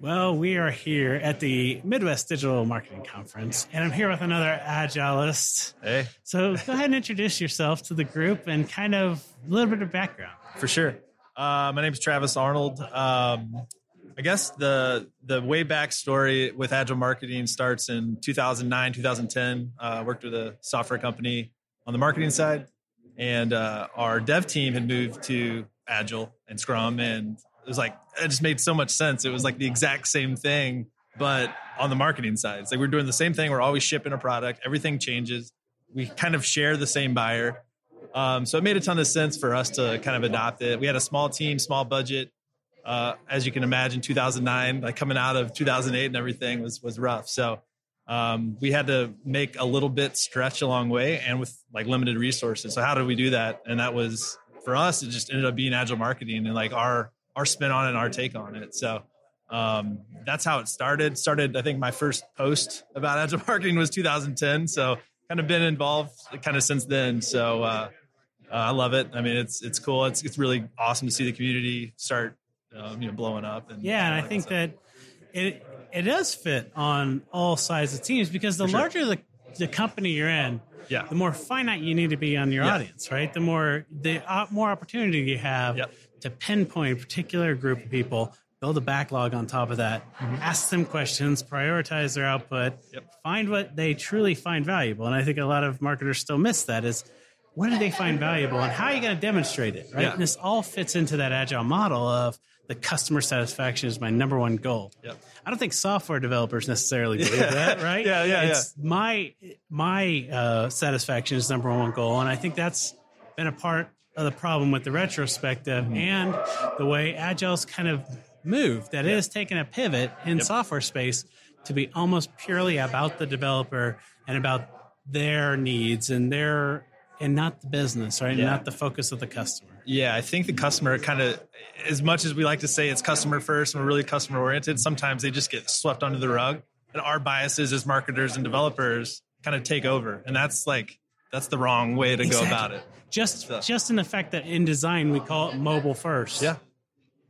Well, we are here at the Midwest Digital Marketing Conference, and I'm here with another Agilist. Hey. So go ahead and introduce yourself to the group and kind of a little bit of background. For sure. Uh, my name is Travis Arnold. Um, I guess the the way back story with agile marketing starts in 2009, 2010. Uh, worked with a software company on the marketing side, and uh, our dev team had moved to Agile and Scrum, and it was like it just made so much sense. It was like the exact same thing, but on the marketing side, it's like we're doing the same thing. We're always shipping a product. Everything changes. We kind of share the same buyer. Um, so it made a ton of sense for us to kind of adopt it. We had a small team, small budget. Uh, as you can imagine, 2009, like coming out of 2008 and everything was was rough. So um, we had to make a little bit stretch a long way, and with like limited resources. So how did we do that? And that was for us. It just ended up being agile marketing and like our our spin on it, and our take on it. So um, that's how it started. Started, I think my first post about agile marketing was 2010. So kind of been involved kind of since then. So uh, uh, I love it. I mean, it's it's cool. It's it's really awesome to see the community start, um, you know, blowing up. And yeah, and I think that it it does fit on all sides of teams because the sure. larger the the company you're in, yeah. the more finite you need to be on your Yeah. audience, right? The more the uh, more opportunity you have Yep. To pinpoint a particular group of people, build a backlog on top of that, ask them questions, prioritize their output, Mm-hmm. Yep. find what they truly find valuable. And I think a lot of marketers still miss that is what do they find valuable and how are you going to demonstrate it, right? Yeah. And this all fits into that agile model of the customer satisfaction is my number one goal. Yep. I don't think software developers necessarily believe Yeah. that, right? Yeah, yeah, it's My my uh, satisfaction is number one goal, and I think that's been a part of the problem with the retrospective Mm-hmm. and the way Agile's kind of moved. That it has taken a pivot in software space to be almost purely about the developer and about their needs and their and not the business, right? Yeah. not the focus of the customer. Yeah, I think the customer kind of, as much as we like to say it's customer first and we're really customer oriented, sometimes they just get swept under the rug. And our biases as marketers and developers kind of take over. And that's like, that's the wrong way to go about it. Just So- just in the fact that in design we call it mobile first. Yeah.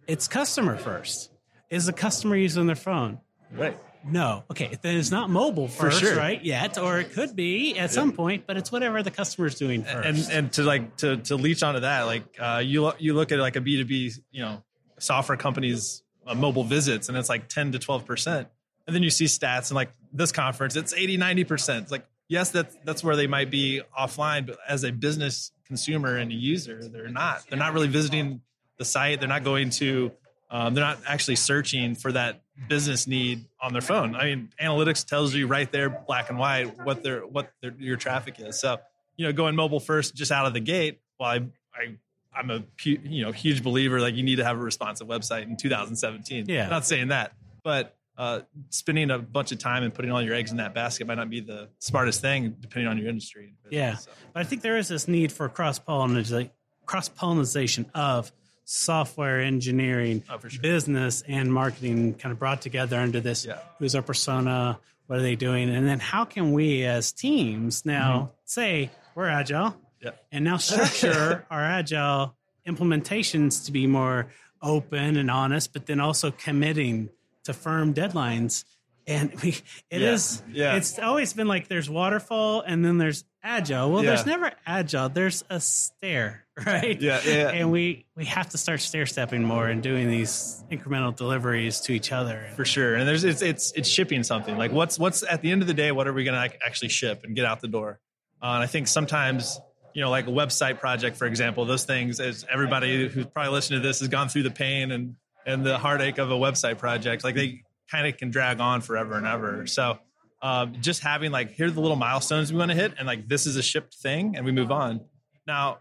It's customer first. Is the customer using their phone? Right. No. Okay, then it's not mobile first, sure. right? Yet, or it could be at some point, but it's whatever the customer's doing first. And, and to like, to, to leech onto that, like, uh, you, lo- you look at like a B2B, you know, software companies, uh, mobile visits, and it's like 10 to 12%. And then you see stats and like this conference, it's 80, 90%. It's like, yes, that's, that's where they might be offline, but as a business consumer and a user, they're not. They're not really visiting the site. They're not going to, um, they're not actually searching for that business need on their phone. I mean, analytics tells you right there, black and white, what their what their, your traffic is. So, you know, going mobile first, just out of the gate. Well, I, I I'm a you know huge believer like you need to have a responsive website in 2017. Yeah. not saying that, but uh, spending a bunch of time and putting all your eggs in that basket might not be the smartest thing depending on your industry. yeah, So, but I think there is this need for cross pollination, cross pollination of software engineering, Oh, sure. business, and marketing kind of brought together under this. Yeah. Who's our persona? What are they doing? And then how can we as teams now say we're agile? yeah. and now structure our agile implementations to be more open and honest, but then also committing to firm deadlines. And we, it Yeah. is, Yeah. it's always been like there's waterfall and then there's agile. Well, there's never agile. There's a stair, right? Yeah, yeah. And we, we have to start stair stepping more and doing these incremental deliveries to each other. for sure. And there's it's it's it's shipping something. Like what's what's at the end of the day, what are we going to actually ship and get out the door? Uh, and I think sometimes you know, like a website project, for example, those things. As everybody who's probably listening to this has gone through the pain and and the heartache of a website project, like they kind of can drag on forever and ever. So. Um, just having like here are the little milestones we want to hit, and like this is a shipped thing, and we move on. Now,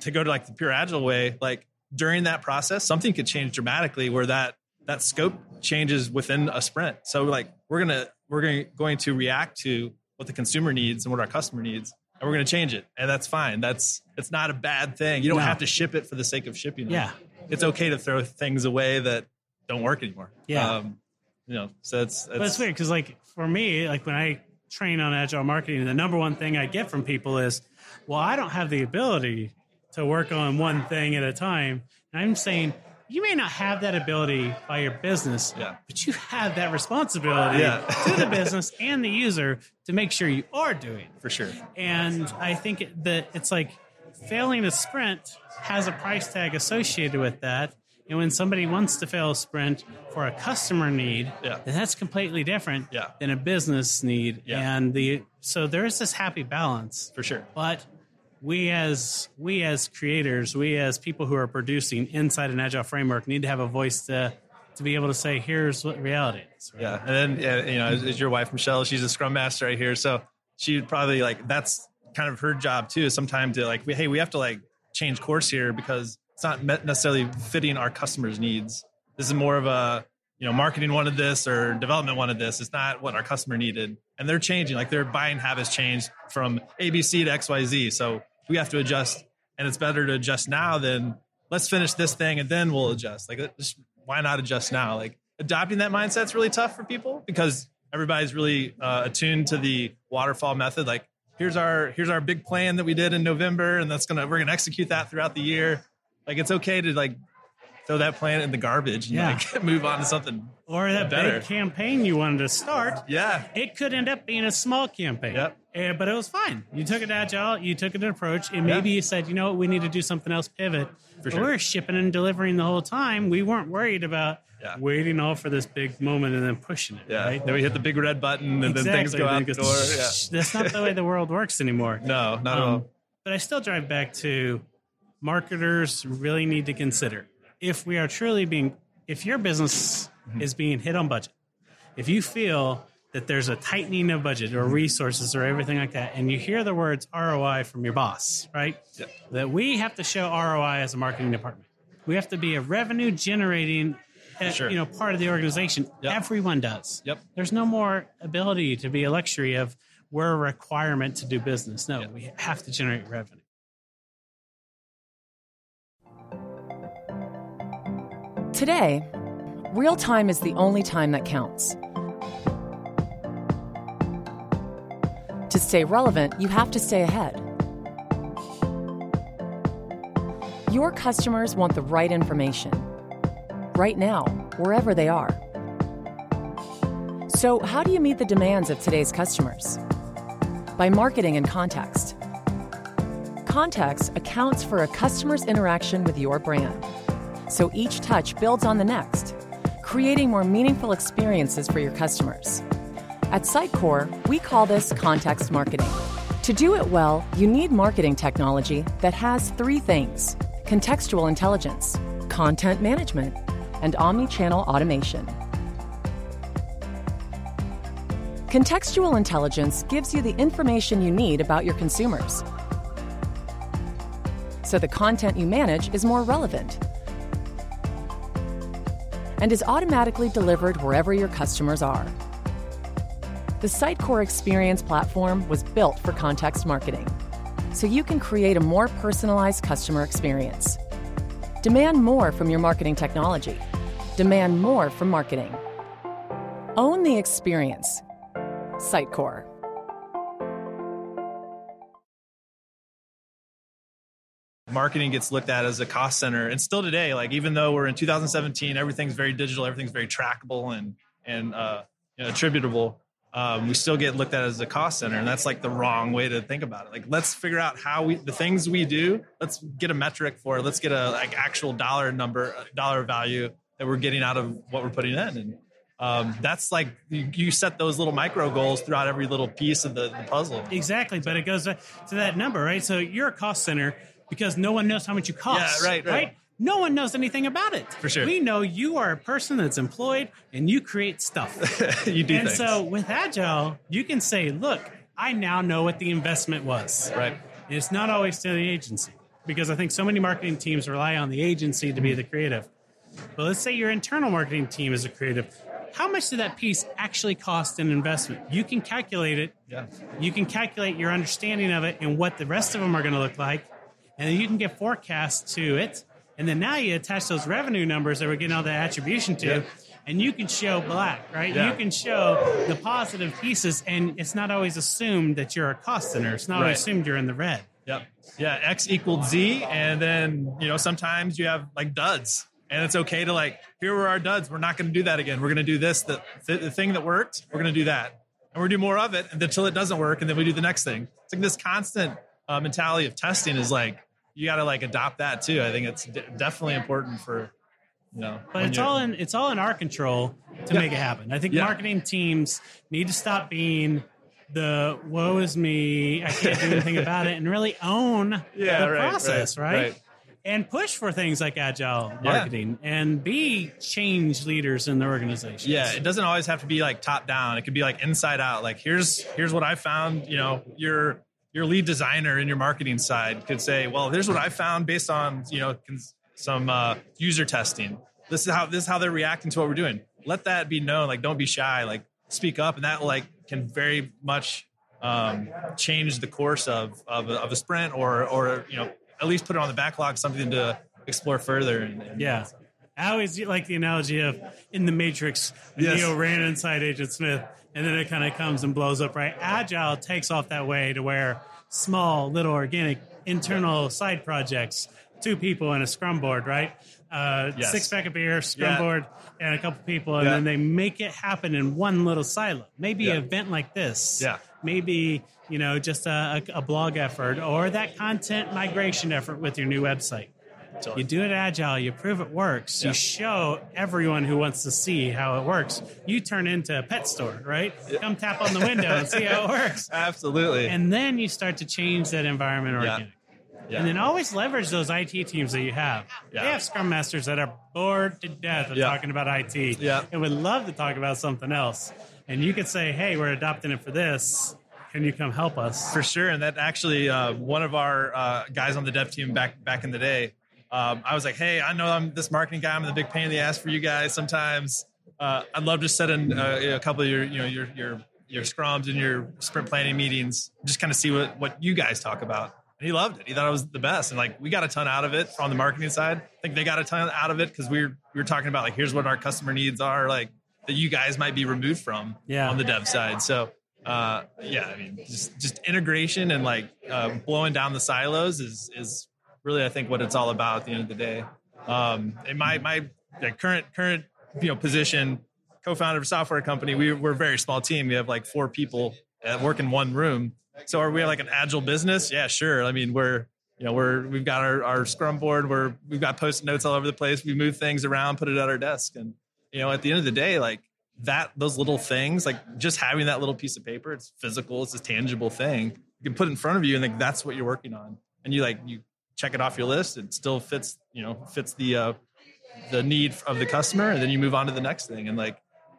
to go to like the pure agile way, like during that process, something could change dramatically where that that scope changes within a sprint. So like we're gonna we're gonna, going to react to what the consumer needs and what our customer needs, and we're gonna change it, and that's fine. That's it's not a bad thing. You don't No. have to ship it for the sake of shipping. it. Yeah. It's okay to throw things away that don't work anymore. Yeah. um, you know. So it's, But it's weird because, like, for me, like when I train on agile marketing, the number one thing I get from people is, "Well, I don't have the ability to work on one thing at a time." And I'm saying, you may not have that ability by your business, Yeah. but you have that responsibility Yeah. to the business and the user to make sure you are doing. for sure. And I think that it's like failing a sprint has a price tag associated with that. And when somebody wants to fail a sprint for a customer need, Yeah. then that's completely different Yeah. than a business need. Yeah. And the so there's this happy balance. For sure. But we as we as creators, we as people who are producing inside an agile framework need to have a voice to to be able to say, here's what reality is. right? Yeah, and then yeah, you know, is, is your wife Michelle? She's a scrum master right here, so she would probably like that's kind of her job too. Is sometimes to like, hey, we have to like change course here because it's not necessarily fitting our customers' needs. This is more of a you know, marketing wanted this or development wanted this. It's not what our customer needed, and they're changing. Like their buying habits changed from ABC to XYZ, so we have to adjust. And it's better to adjust now than let's finish this thing and then we'll adjust. Like, just, why not adjust now? Like adopting that mindset's really tough for people because everybody's really uh, attuned to the waterfall method. Like, here's our here's our big plan that we did in November, and that's gonna we're gonna execute that throughout the year. Like, it's okay to like throw that plan in the garbage and Yeah. like move on to something. Or that Better. big campaign you wanted to start. Yeah, It could end up being a small campaign. Yep. Eh, but it was fine. You took it agile, you took an approach, and Yeah. maybe you said, you know what, we need to do something else, pivot. For But sure. we were shipping and delivering the whole time. We weren't worried about Yeah. waiting all for this big moment and then pushing it. yeah. Right? Then we hit the big red button, and then things go out the door. Yeah. That's not the way the world works anymore. No, not at Um, all. But I still drive back to marketers really need to consider if we are truly being, if your business Mm-hmm. is being hit on budget, if you feel that there's a tightening of budget or resources or everything like that, and you hear the words ROI from your boss, right? Yeah. That we have to show ROI as a marketing department. We have to be a revenue generating. Uh, Sure. You know, part of the organization. Yep. Everyone does. Yep. There's no more ability to be a luxury of we're a requirement to do business. No, we have to generate revenue. Today, real time is the only time that counts. To stay relevant, you have to stay ahead. Your customers want the right information right now, wherever they are. So, how do you meet the demands of today's customers? By marketing in context. Context accounts for a customer's interaction with your brand so each touch builds on the next, creating more meaningful experiences for your customers. At Sitecore, we call this context marketing. To do it well, you need marketing technology that has three things contextual intelligence, content management, and omni channel automation. Contextual intelligence gives you the information you need about your consumers. So the content you manage is more relevant and is automatically delivered wherever your customers are. The Sitecore Experience platform was built for context marketing, so you can create a more personalized customer experience. Demand more from your marketing technology. Demand more from marketing. Own the experience. Sitecore. marketing gets looked at as a cost center and still today like even though we're in 2017 everything's very digital everything's very trackable and and uh, you know, attributable um, we still get looked at as a cost center and that's like the wrong way to think about it like let's figure out how we the things we do let's get a metric for it let's get a like actual dollar number dollar value that we're getting out of what we're putting in and um, that's like you, you set those little micro goals throughout every little piece of the, the puzzle Exactly, but it goes to to that number, right? So you're a cost center because no one knows how much you cost. Yeah, right, right. No one knows anything about it. For sure. We know you are a person that's employed and you create stuff. you do and things. so with Agile, you can say, look, I now know what the investment was. right And it's not always to the agency because I think so many marketing teams rely on the agency to be mm-hmm. the creative. But let's say your internal marketing team is a creative. How much did that piece actually cost in investment? You can calculate it. yeah You can calculate your understanding of it and what the rest of them are going to look like. And then you can get forecasts to it. And then now you attach those revenue numbers that we're getting all the attribution to. Yeah. And you can show black, right? Yeah. You can show the positive pieces. And it's not always assumed that you're a cost center. It's not Right. assumed you're in the red. Yep. Yeah, X equaled Z, and then you know sometimes you have like duds, and it's okay to like here were our duds. We're not going to do that again. We're going to do this. The, the thing that worked, we're going to do that, and we're going to do more of it until it doesn't work, and then we do the next thing. It's like this constant uh, mentality of testing is like you got to like adopt that too. I think it's d- definitely important for you know. But it's all in it's all in our control to Yeah. make it happen. I think Yeah. marketing teams need to stop being the woe is me, I can't do anything about it, and really own Yeah, the right, process, right, right, right. And push for things like agile marketing and be change leaders in the organization. Yeah, it doesn't always have to be like top down. It could be like inside out. Like here's here's what I found. You know, your your lead designer in your marketing side could say, well, here's what I found based on you know some uh, user testing. This is how this is how they're reacting to what we're doing. Let that be known. Like don't be shy. Like speak up, and that like can very much um, change the course of of a, of a sprint or or you know at least put it on the backlog, something to explore further. And, and Yeah. I always like the analogy of in the Matrix, Yes. Neo ran inside Agent Smith, and then it kind of comes and blows up, right? Agile takes off that way to where small, little organic internal side projects, two people and a scrum board, right? Uh, Yes. Six pack of beer, scrum Yeah. board, and a couple people, and Yeah. then they make it happen in one little silo. Maybe Yeah. an event like this. Yeah. Maybe you know just a, a, a blog effort or that content migration effort with your new website. Totally. You do it agile, you prove it works, Yeah. you show everyone who wants to see how it works. You turn into a pet store, right? Come tap on the window and see how it works. absolutely. And then you start to change that environment Yeah. organic. yeah. And then always leverage those IT teams that you have. Yeah. They have scrum masters that are bored to death of Yeah. talking about IT Yeah. and would love to talk about something else. And you could say, hey, we're adopting it for this. Can you come help us? For sure, and that actually uh, one of our uh, guys on the dev team back back in the day. Um, I was like, "Hey, I know I'm this marketing guy. I'm the big pain in the ass for you guys sometimes. Uh, I'd love to set in uh, a couple of your, you know, your your your scrums and your sprint planning meetings. Just kind of see what what you guys talk about." And he loved it. He thought it was the best, and like we got a ton out of it on the marketing side. I think they got a ton out of it because we were we were talking about like here's what our customer needs are, like that you guys might be removed from Yeah. on the dev side. So uh, yeah, I mean, just just integration and like uh, blowing down the silos is is really I think what it's all about at the end of the day. Um, in my my current current you know position, co-founder of a software company, we we're a very small team. We have like four people that work in one room. So are we like an agile business? Yeah, sure. I mean, we're you know we're we've got our, our scrum board. We're we've got post notes all over the place. We move things around, put it at our desk, and you know at the end of the day, like that those little things, like just having that little piece of paper, it's physical, it's a tangible thing. You can put in front of you, and like that's what you're working on, and you like you check it off your list. It still fits, you know, fits the uh, the need of the customer, and then you move on to the next thing, and like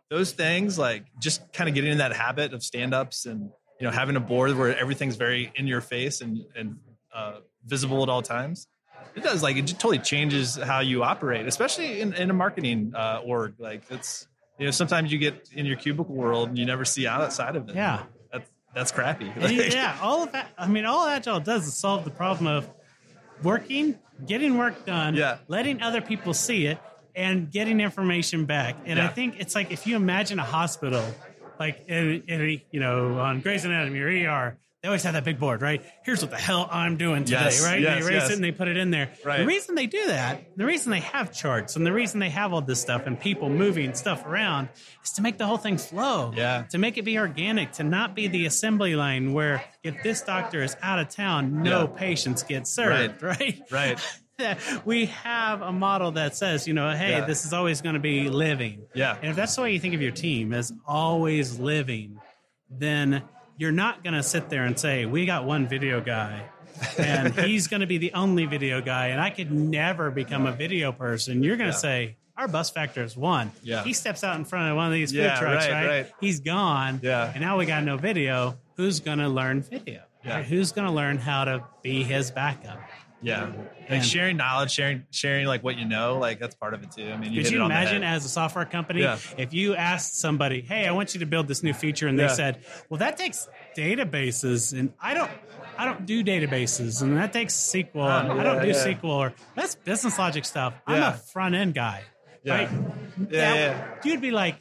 those things, like just kind of getting in that habit of stand ups and you know having a board where everything's very in your face and and uh, visible at all times. It does like it just totally changes how you operate, especially in, in a marketing uh, org. Like it's you know sometimes you get in your cubicle world and you never see outside of it. Yeah. that's that's crappy. And yeah, all of that. I mean, all Agile does is solve the problem of working, getting work done, Yeah. letting other people see it, and getting information back. And I think it's like if you imagine a hospital, like in, in a, you know on Grey's Anatomy or ER, they always have that big board, right? Here's what the hell I'm doing today, Yes, right? yes, they erase yes. it and they put it in there. Right. The reason they do that, the reason they have charts and the reason they have all this stuff and people moving stuff around is to make the whole thing flow. Yeah. To make it be organic, to not be the assembly line where if this doctor is out of town, no Yeah. patients get served, right? right. we have a model that says, you know, hey, Yeah. this is always going to be living. Yeah. And if that's the way you think of your team as always living, then you're not going to sit there and say, we got one video guy and he's going to be the only video guy and I could never become a video person. You're going to Yeah. say, our bus factor is one. Yeah. He steps out in front of one of these food Yeah, trucks, right, right? right. He's gone. Yeah. And now we got no video. Who's going to learn video? Yeah. Right? Who's going to learn how to be his backup? Yeah, like And- sharing knowledge, sharing sharing like what you know, like that's part of it too. I mean, you Could you it on the imagine as a software company Yeah. if you asked somebody, "Hey, I want you to build this new feature," and they Yeah. said, "Well, that takes databases, and I don't, I don't do databases, and that takes SQL, ah, and I don't do yeah. SQL, or that's business logic stuff. I'm a front end guy, Yeah. right? Yeah, That- yeah. You'd be like,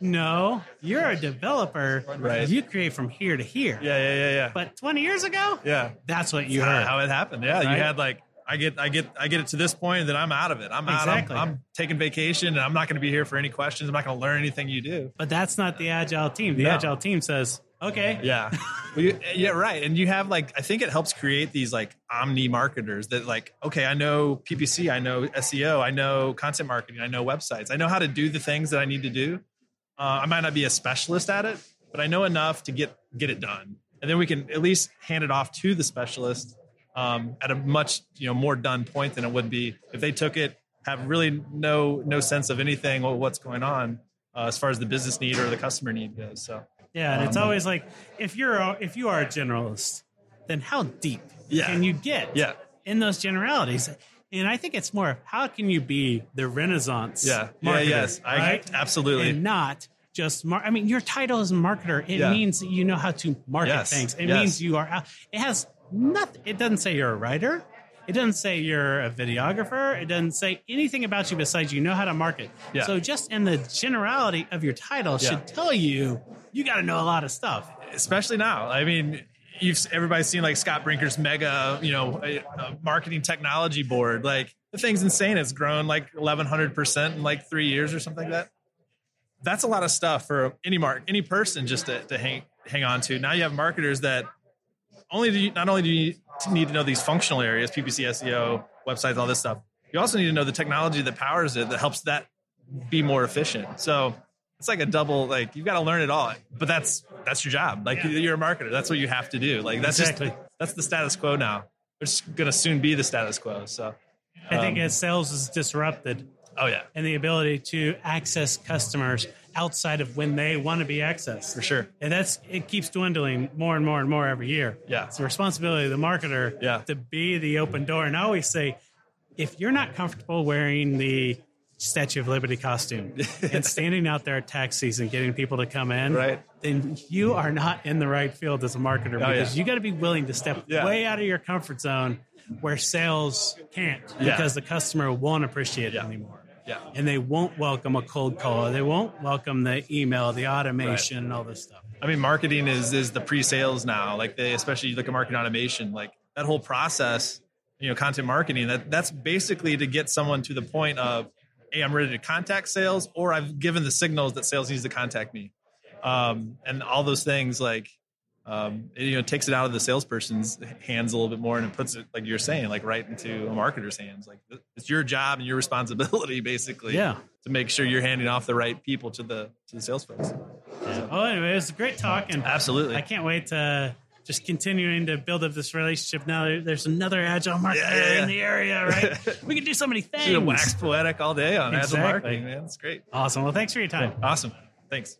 "No, you're a developer. Right. You create from here to here." Yeah, yeah, yeah, yeah. But 20 years ago, yeah, that's what you That's heard. how it happened. Yeah, Right? you had like I get I get I get it to this point, then I'm out of it. I'm Exactly. out. I'm, I'm taking vacation, and I'm not going to be here for any questions. I'm not going to learn anything you do. But that's not the agile team. The No. agile team says, okay, Yeah, Well, you- yeah, right. And you have like I think it helps create these like omni marketers that like okay, I know PPC, I know SEO, I know content marketing, I know websites, I know how to do the things that I need to do. Uh, I might not be a specialist at it, but I know enough to get get it done, and then we can at least hand it off to the specialist um, at a much you know more done point than it would be if they took it, have really no no sense of anything or what's going on uh, as far as the business need or the customer need goes. So. Yeah, and it's Um, always like if you're a, if you are a generalist, then how deep Yeah. can you get Yeah. in those generalities? And I think it's more of how can you be the Renaissance? Yeah. Yeah, marketer, yes. I- right? absolutely. and not just mar- I mean, your title is marketer. It Yeah. means you know how to market Yes, things. It yes. means you are. out. It has nothing. It doesn't say you're a writer. It doesn't say you're a videographer. It doesn't say anything about you besides you know how to market. Yeah. So just in the generality of your title Yeah. should tell you you got to know a lot of stuff. especially now. I mean, you've everybody's seen like Scott Brinker's mega, you know, a, a marketing technology board. Like the thing's insane. It's grown like eleven hundred percent in like three years or something like that. That's a lot of stuff for any mark, any person just to, to hang hang on to. Now you have marketers that only do you, not only do you need to know these functional areas, PPC, SEO, websites, all this stuff. You also need to know the technology that powers it that helps that be more efficient. So it's like a double like you've got to learn it all. But that's that's your job. Like you're a marketer. That's what you have to do. Like that's Exactly. just that's the status quo now. It's gonna soon be the status quo. So I think um, as sales is disrupted oh yeah, and the ability to access customers outside of when they want to be accessed. for sure. And that's it keeps dwindling more and more and more every year. Yeah. It's the responsibility of the marketer Yeah. to be the open door. And I always say, if you're not comfortable wearing the Statue of Liberty costume and standing out there at tax season getting people to come in, Right. then you are not in the right field as a marketer Oh, because yeah. you got to be willing to step Yeah. way out of your comfort zone where sales can't Yeah. because the customer won't appreciate it anymore. Yeah. And they won't welcome a cold call. They won't welcome the email, the automation, and all this stuff. I mean, marketing is is the pre-sales now. Like they, especially you look at marketing automation, like that whole process. You know, content marketing. That that's basically to get someone to the point of, hey, I'm ready to contact sales, or I've given the signals that sales needs to contact me, um, and all those things. Like, um, it, you know, takes it out of the salesperson's hands a little bit more, and it puts it, like you're saying, like right into a marketer's hands. Like it's your job and your responsibility, basically. Yeah. To make sure you're handing off the right people to the to the sales folks. Oh, anyway, it was a great talk, and Absolutely. I can't wait to just continuing to build up this relationship. Now there's another agile marketer Yeah, yeah, in the area, right? we can do so many things. Should have poetic all day on agile marketing, man. That's great. Awesome. Well, thanks for your time. Awesome. Thanks.